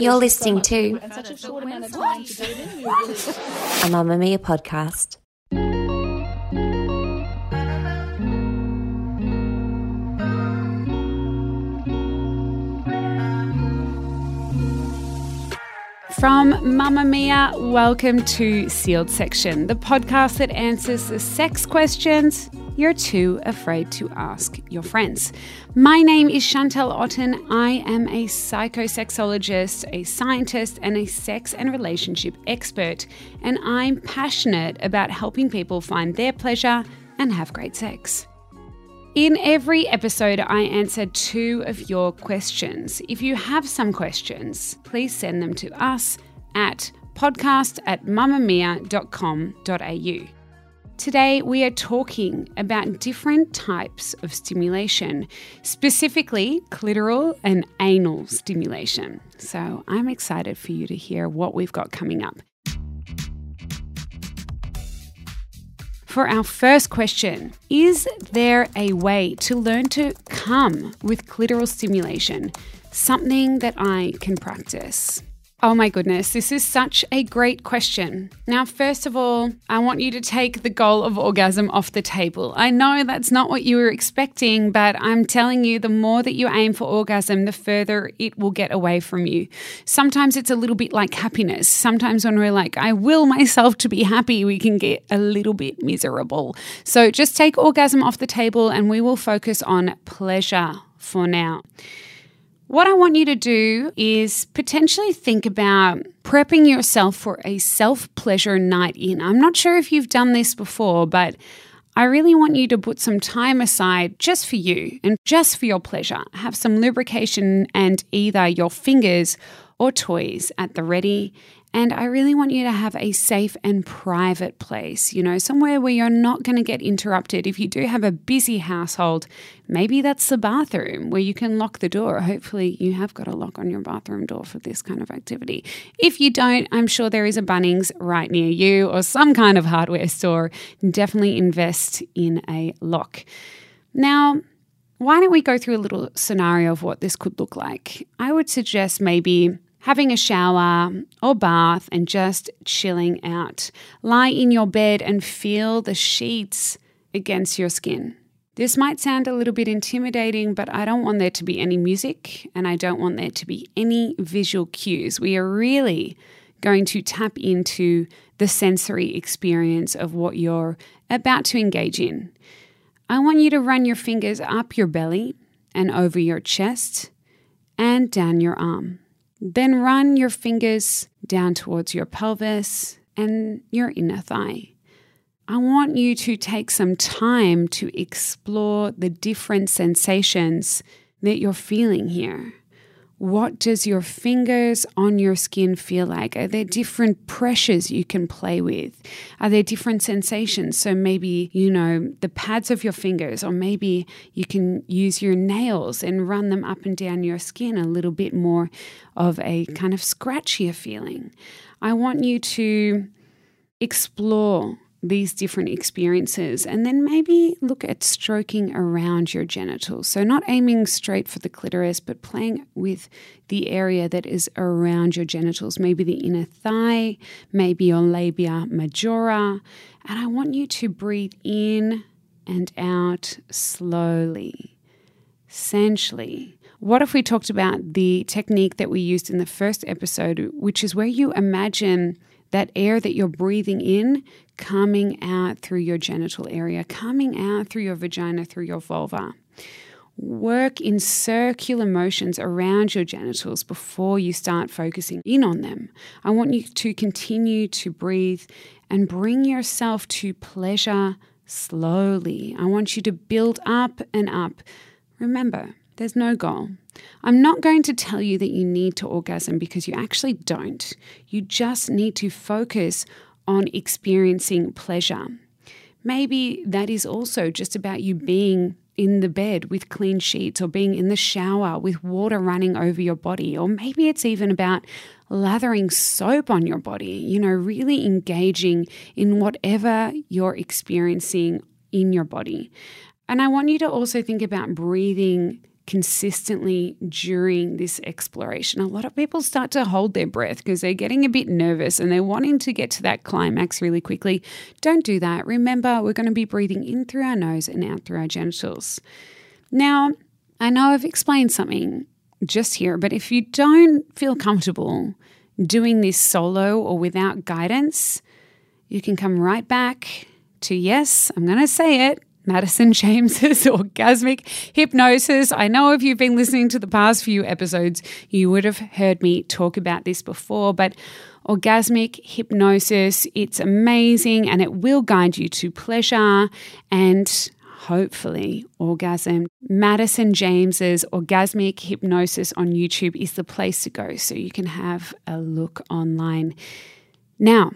You're listening to a Mamamia podcast. From Mamamia, welcome to Sealed Section, the podcast that answers the sex questions you're too afraid to ask your friends. My name is Chantel Otten. I am a psychosexologist, a scientist, and a sex and relationship expert, and I'm passionate about helping people find their pleasure and have great sex. In every episode, I answer two of your questions. If you have some questions, please send them to us at podcast at mamamia.com.au. Today, we are talking about different types of stimulation, specifically clitoral and anal stimulation. So, I'm excited for you to hear what we've got coming up. For our first question, is there a way to learn to come with clitoral stimulation? Something that I can practice. Oh my goodness, this is such a great question. Now, first of all, I want you to take the goal of orgasm off the table. I know that's not what you were expecting, but I'm telling you, the more that you aim for orgasm, the further it will get away from you. Sometimes it's a little bit like happiness. Sometimes when we're like, I will myself to be happy, we can get a little bit miserable. So just take orgasm off the table and we will focus on pleasure for now. What I want you to do is potentially think about prepping yourself for a self pleasure night in. I'm not sure if you've done this before, but I really want you to put some time aside just for you and just for your pleasure. Have some lubrication and either your fingers or toys at the ready and I really want you to have a safe and private place, you know, somewhere where you're not going to get interrupted. If you do have a busy household, maybe that's the bathroom where you can lock the door. Hopefully, you have got a lock on your bathroom door for this kind of activity. If you don't, I'm sure there is a Bunnings right near you or some kind of hardware store. Definitely invest in a lock. Now, why don't we go through a little scenario of what this could look like? I would suggest maybe having a shower or bath and just chilling out. Lie in your bed and feel the sheets against your skin. This might sound a little bit intimidating, but I don't want there to be any music and I don't want there to be any visual cues. We are really going to tap into the sensory experience of what you're about to engage in. I want you to run your fingers up your belly and over your chest and down your arm. Then run your fingers down towards your pelvis and your inner thigh. I want you to take some time to explore the different sensations that you're feeling here. What does your fingers on your skin feel like? Are there different pressures you can play with? Are there different sensations? So maybe, you know, the pads of your fingers, or maybe you can use your nails and run them up and down your skin a little bit more of a kind of scratchier feeling. I want you to explore these different experiences and then maybe look at stroking around your genitals. So, not aiming straight for the clitoris, but playing with the area that is around your genitals, maybe the inner thigh, maybe your labia majora. And I want you to breathe in and out slowly, sensually. What if we talked about the technique that we used in the first episode, which is where you imagine that air that you're breathing in coming out through your genital area, coming out through your vagina, through your vulva. Work in circular motions around your genitals before you start focusing in on them. I want you to continue to breathe and bring yourself to pleasure slowly. I want you to build up and up. Remember, There's no goal. I'm not going to tell you that you need to orgasm because you actually don't. You just need to focus on experiencing pleasure. Maybe that is also just about you being in the bed with clean sheets or being in the shower with water running over your body. Or maybe it's even about lathering soap on your body, you know, really engaging in whatever you're experiencing in your body. And I want you to also think about breathing consistently during this exploration. A lot of people start to hold their breath because they're getting a bit nervous and they're wanting to get to that climax really quickly. Don't do that. Remember, we're going to be breathing in through our nose and out through our genitals. Now, I know I've explained something just here, but if you don't feel comfortable doing this solo or without guidance, you can come right back to yes, I'm going to say it, Madison James's orgasmic hypnosis. I know if you've been listening to the past few episodes, you would have heard me talk about this before, but orgasmic hypnosis, it's amazing and it will guide you to pleasure and hopefully orgasm. Madison James's orgasmic hypnosis on YouTube is the place to go so you can have a look online. Now,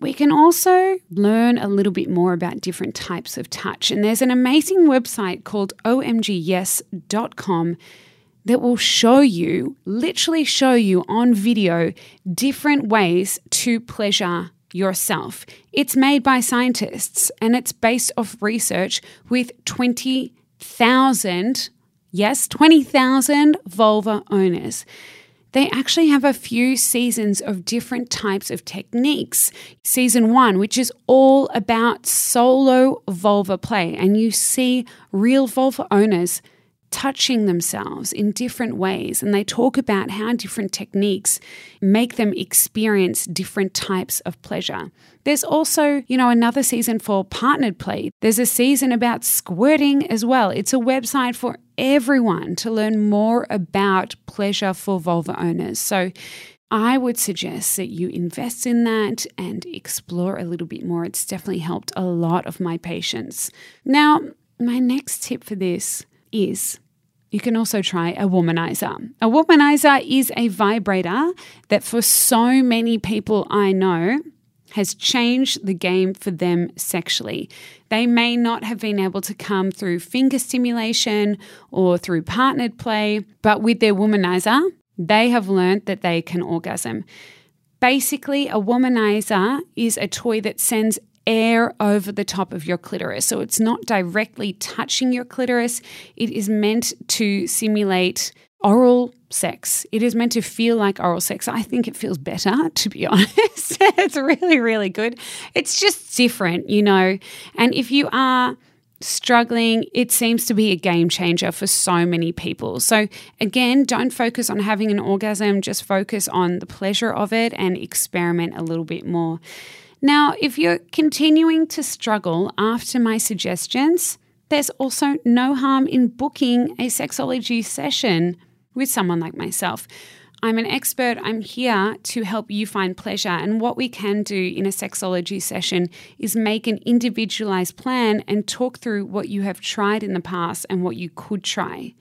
we can also learn a little bit more about different types of touch. And there's an amazing website called omgyes.com that will show you, literally show you on video, different ways to pleasure yourself. It's made by scientists and it's based off research with 20,000, yes, 20,000 vulva owners they actually have a few seasons of different types of techniques. Season one, which is all about solo vulva play, and you see real vulva owners touching themselves in different ways. And they talk about how different techniques make them experience different types of pleasure. There's also, you know, another season for partnered play. There's a season about squirting as well. It's a website for everyone to learn more about pleasure for vulva owners. So I would suggest that you invest in that and explore a little bit more. It's definitely helped a lot of my patients. Now, my next tip for this is you can also try a womanizer. A womanizer is a vibrator that for so many people I know has changed the game for them sexually. They may not have been able to come through finger stimulation or through partnered play, but with their womanizer, they have learned that they can orgasm. Basically, a womanizer is a toy that sends air over the top of your clitoris. So it's not directly touching your clitoris. It is meant to simulate oral sex. It is meant to feel like oral sex. I think it feels better, to be honest. it's really, really good. It's just different, you know. And if you are struggling, it seems to be a game changer for so many people. So, again, don't focus on having an orgasm, just focus on the pleasure of it and experiment a little bit more. Now, if you're continuing to struggle after my suggestions, there's also no harm in booking a sexology session with someone like myself. I'm an expert. I'm here to help you find pleasure. And what we can do in a sexology session is make an individualized plan and talk through what you have tried in the past and what you could try.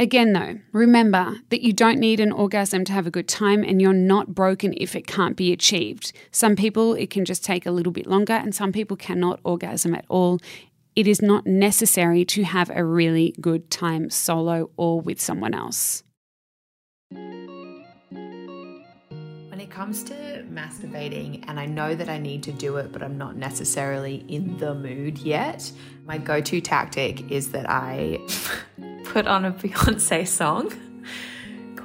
Again, though, remember that you don't need an orgasm to have a good time and you're not broken if it can't be achieved. Some people, it can just take a little bit longer, and some people cannot orgasm at all it is not necessary to have a really good time solo or with someone else. When it comes to masturbating, and I know that I need to do it, but I'm not necessarily in the mood yet, my go to tactic is that I put on a Beyonce song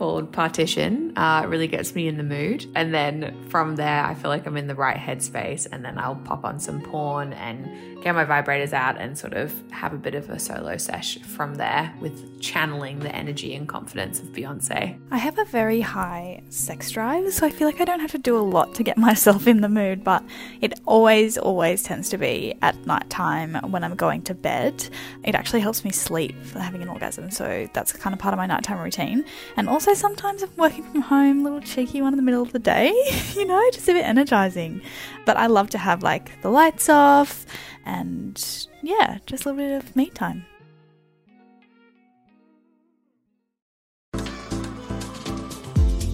called Partition. Uh, really gets me in the mood. And then from there, I feel like I'm in the right headspace. And then I'll pop on some porn and get my vibrators out and sort of have a bit of a solo sesh from there with channeling the energy and confidence of Beyonce. I have a very high sex drive, so I feel like I don't have to do a lot to get myself in the mood, but it always, always tends to be at night time when I'm going to bed. It actually helps me sleep for having an orgasm, so that's kind of part of my nighttime routine. And also sometimes I'm working from home, little cheeky one in the middle of the day, you know, just a bit energizing. But I love to have like the lights off and yeah, just a little bit of me time.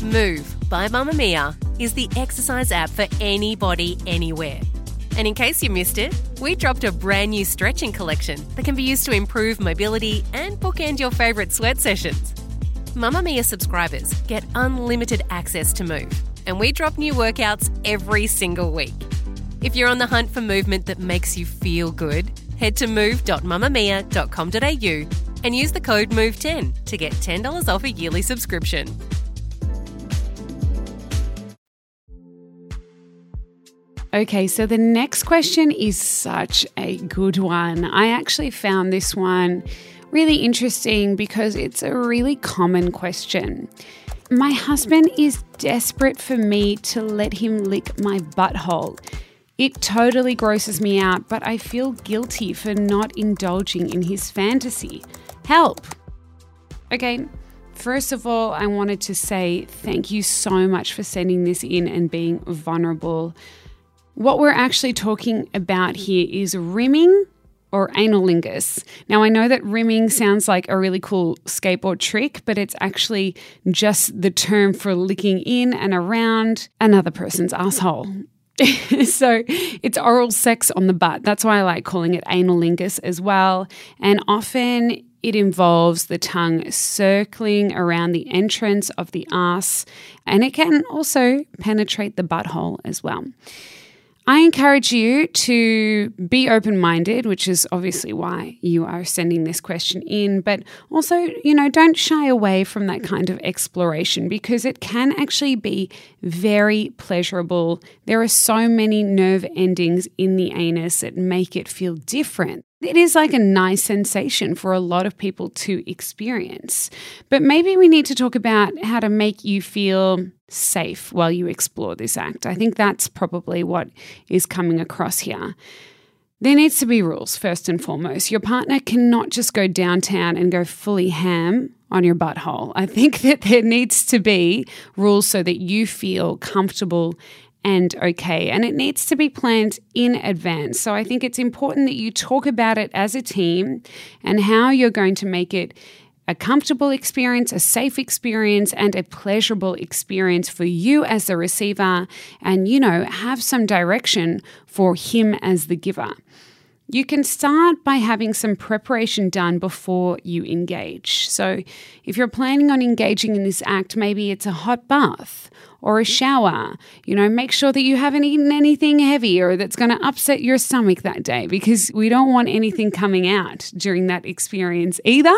Move by Mamamia is the exercise app for anybody, anywhere. And in case you missed it, we dropped a brand new stretching collection that can be used to improve mobility and bookend your favourite sweat sessions. Mamamia subscribers get unlimited access to Move, and we drop new workouts every single week. If you're on the hunt for movement that makes you feel good, head to move.mamamia.com.au and use the code MOVE10 to get $10 off a yearly subscription. Okay, so the next question is such a good one. I actually found this one really interesting because it's a really common question. My husband is desperate for me to let him lick my butthole. It totally grosses me out, but I feel guilty for not indulging in his fantasy. Help! Okay, first of all, I wanted to say thank you so much for sending this in and being vulnerable. What we're actually talking about here is rimming or analingus. Now, I know that rimming sounds like a really cool skateboard trick, but it's actually just the term for licking in and around another person's asshole. so it's oral sex on the butt. That's why I like calling it analingus as well. And often it involves the tongue circling around the entrance of the ass, and it can also penetrate the butthole as well. I encourage you to be open minded, which is obviously why you are sending this question in, but also, you know, don't shy away from that kind of exploration because it can actually be very pleasurable. There are so many nerve endings in the anus that make it feel different. It is like a nice sensation for a lot of people to experience. But maybe we need to talk about how to make you feel safe while you explore this act. I think that's probably what is coming across here. There needs to be rules, first and foremost. Your partner cannot just go downtown and go fully ham on your butthole. I think that there needs to be rules so that you feel comfortable and okay. And it needs to be planned in advance. So I think it's important that you talk about it as a team and how you're going to make it a comfortable experience, a safe experience, and a pleasurable experience for you as the receiver, and you know, have some direction for him as the giver. You can start by having some preparation done before you engage. So, if you're planning on engaging in this act, maybe it's a hot bath or a shower. You know, make sure that you haven't eaten anything heavy or that's going to upset your stomach that day because we don't want anything coming out during that experience either.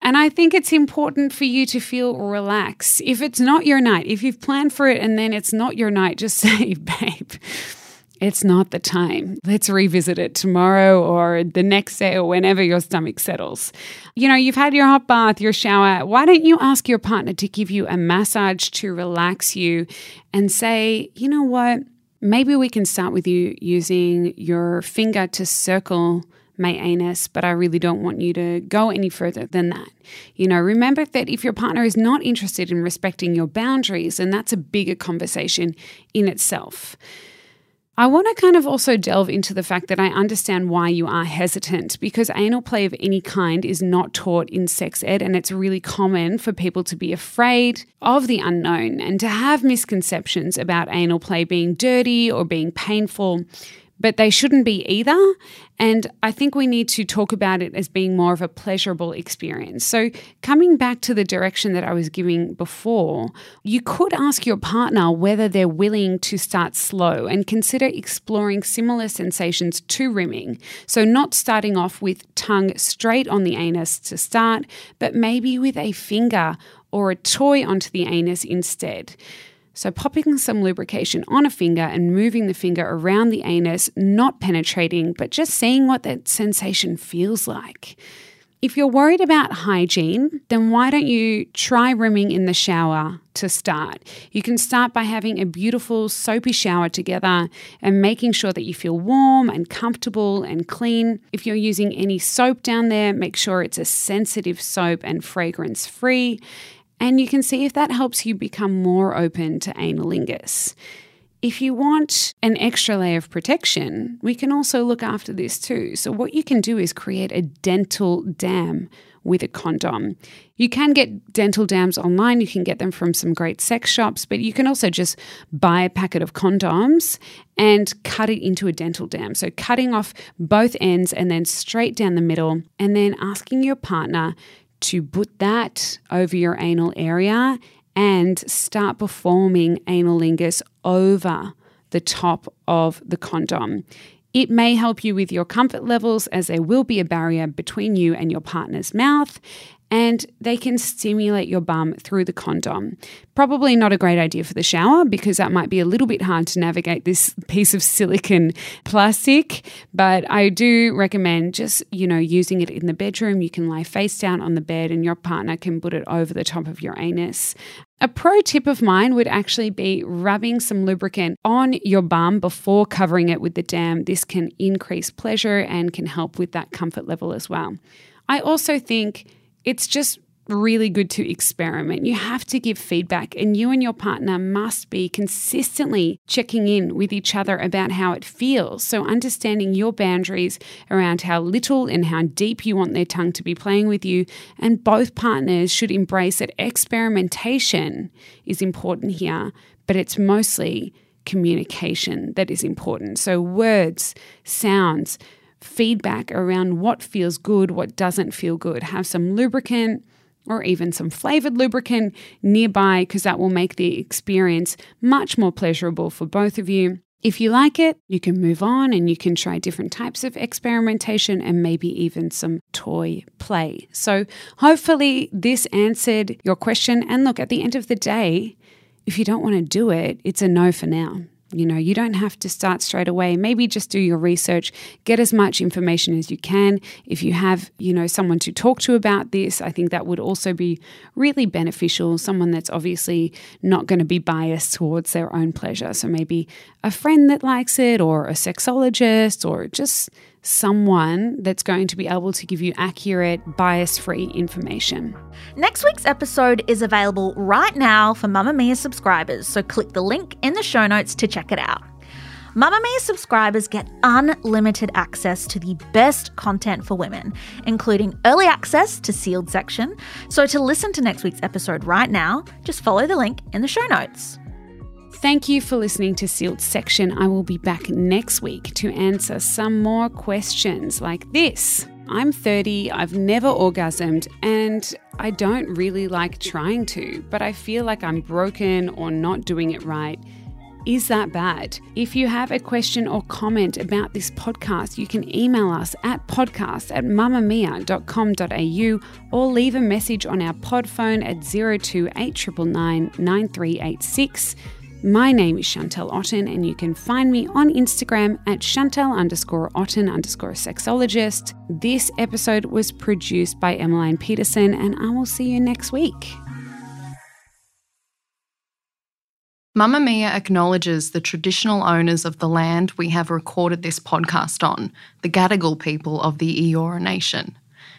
And I think it's important for you to feel relaxed. If it's not your night, if you've planned for it and then it's not your night, just say, babe, it's not the time. Let's revisit it tomorrow or the next day or whenever your stomach settles. You know, you've had your hot bath, your shower. Why don't you ask your partner to give you a massage to relax you and say, you know what? Maybe we can start with you using your finger to circle my anus, but I really don't want you to go any further than that. You know, remember that if your partner is not interested in respecting your boundaries, then that's a bigger conversation in itself. I want to kind of also delve into the fact that I understand why you are hesitant because anal play of any kind is not taught in sex ed, and it's really common for people to be afraid of the unknown and to have misconceptions about anal play being dirty or being painful but they shouldn't be either. And I think we need to talk about it as being more of a pleasurable experience. So, coming back to the direction that I was giving before, you could ask your partner whether they're willing to start slow and consider exploring similar sensations to rimming. So, not starting off with tongue straight on the anus to start, but maybe with a finger or a toy onto the anus instead. So, popping some lubrication on a finger and moving the finger around the anus, not penetrating, but just seeing what that sensation feels like. If you're worried about hygiene, then why don't you try rimming in the shower to start? You can start by having a beautiful soapy shower together and making sure that you feel warm and comfortable and clean. If you're using any soap down there, make sure it's a sensitive soap and fragrance free and you can see if that helps you become more open to analingus. If you want an extra layer of protection, we can also look after this too. So, what you can do is create a dental dam with a condom. You can get dental dams online, you can get them from some great sex shops, but you can also just buy a packet of condoms and cut it into a dental dam. So, cutting off both ends and then straight down the middle, and then asking your partner to put that over your anal area and start performing analingus over the top of the condom. It may help you with your comfort levels as there will be a barrier between you and your partner's mouth, and they can stimulate your bum through the condom. Probably not a great idea for the shower because that might be a little bit hard to navigate this piece of silicon plastic, but I do recommend just, you know, using it in the bedroom. You can lie face down on the bed and your partner can put it over the top of your anus. A pro tip of mine would actually be rubbing some lubricant on your bum before covering it with the dam. This can increase pleasure and can help with that comfort level as well. I also think it's just really good to experiment. You have to give feedback, and you and your partner must be consistently checking in with each other about how it feels. So, understanding your boundaries around how little and how deep you want their tongue to be playing with you, and both partners should embrace that experimentation is important here, but it's mostly communication that is important. So, words, sounds, feedback around what feels good, what doesn't feel good. Have some lubricant or even some flavored lubricant nearby because that will make the experience much more pleasurable for both of you. If you like it, you can move on and you can try different types of experimentation and maybe even some toy play. So, hopefully, this answered your question. And look, at the end of the day, if you don't want to do it, it's a no for now. You know, you don't have to start straight away. Maybe just do your research, get as much information as you can. If you have, you know, someone to talk to about this, I think that would also be really beneficial. Someone that's obviously not going to be biased towards their own pleasure. So maybe a friend that likes it, or a sexologist, or just someone that's going to be able to give you accurate, bias free information. Next week's episode is available right now for Mamamia subscribers, so click the link in the show notes to check it out. Mamamia subscribers get unlimited access to the best content for women, including early access to sealed section. So to listen to next week's episode right now, just follow the link in the show notes. Thank you for listening to Sealed Section. I will be back next week to answer some more questions like this. I'm 30, I've never orgasmed, and I don't really like trying to, but I feel like I'm broken or not doing it right. Is that bad? If you have a question or comment about this podcast, you can email us at podcast at mamamia.com.au or leave a message on our pod phone at 02899 9386. My name is Chantel Otten, and you can find me on Instagram at Chantel underscore Otten underscore sexologist. This episode was produced by Emmeline Peterson, and I will see you next week. Mamamia acknowledges the traditional owners of the land we have recorded this podcast on, the Gadigal people of the Eora Nation.